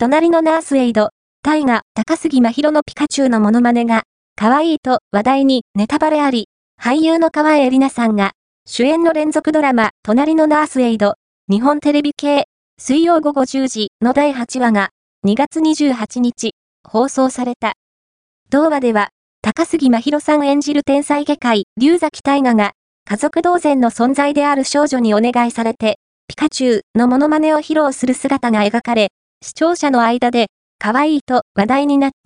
隣のナースエイド、タイガ、高杉真宙のピカチュウのモノマネが、可愛いと話題にネタバレあり、俳優の河江里奈さんが、主演の連続ドラマ、隣のナースエイド、日本テレビ系、水曜午後10時の第8話が、2月28日、放送された。同話では、高杉真宙さん演じる天才外科医、龍崎大河が、家族同然の存在である少女にお願いされて、ピカチュウのモノマネを披露する姿が描かれ、視聴者の間で、可愛いと話題になった。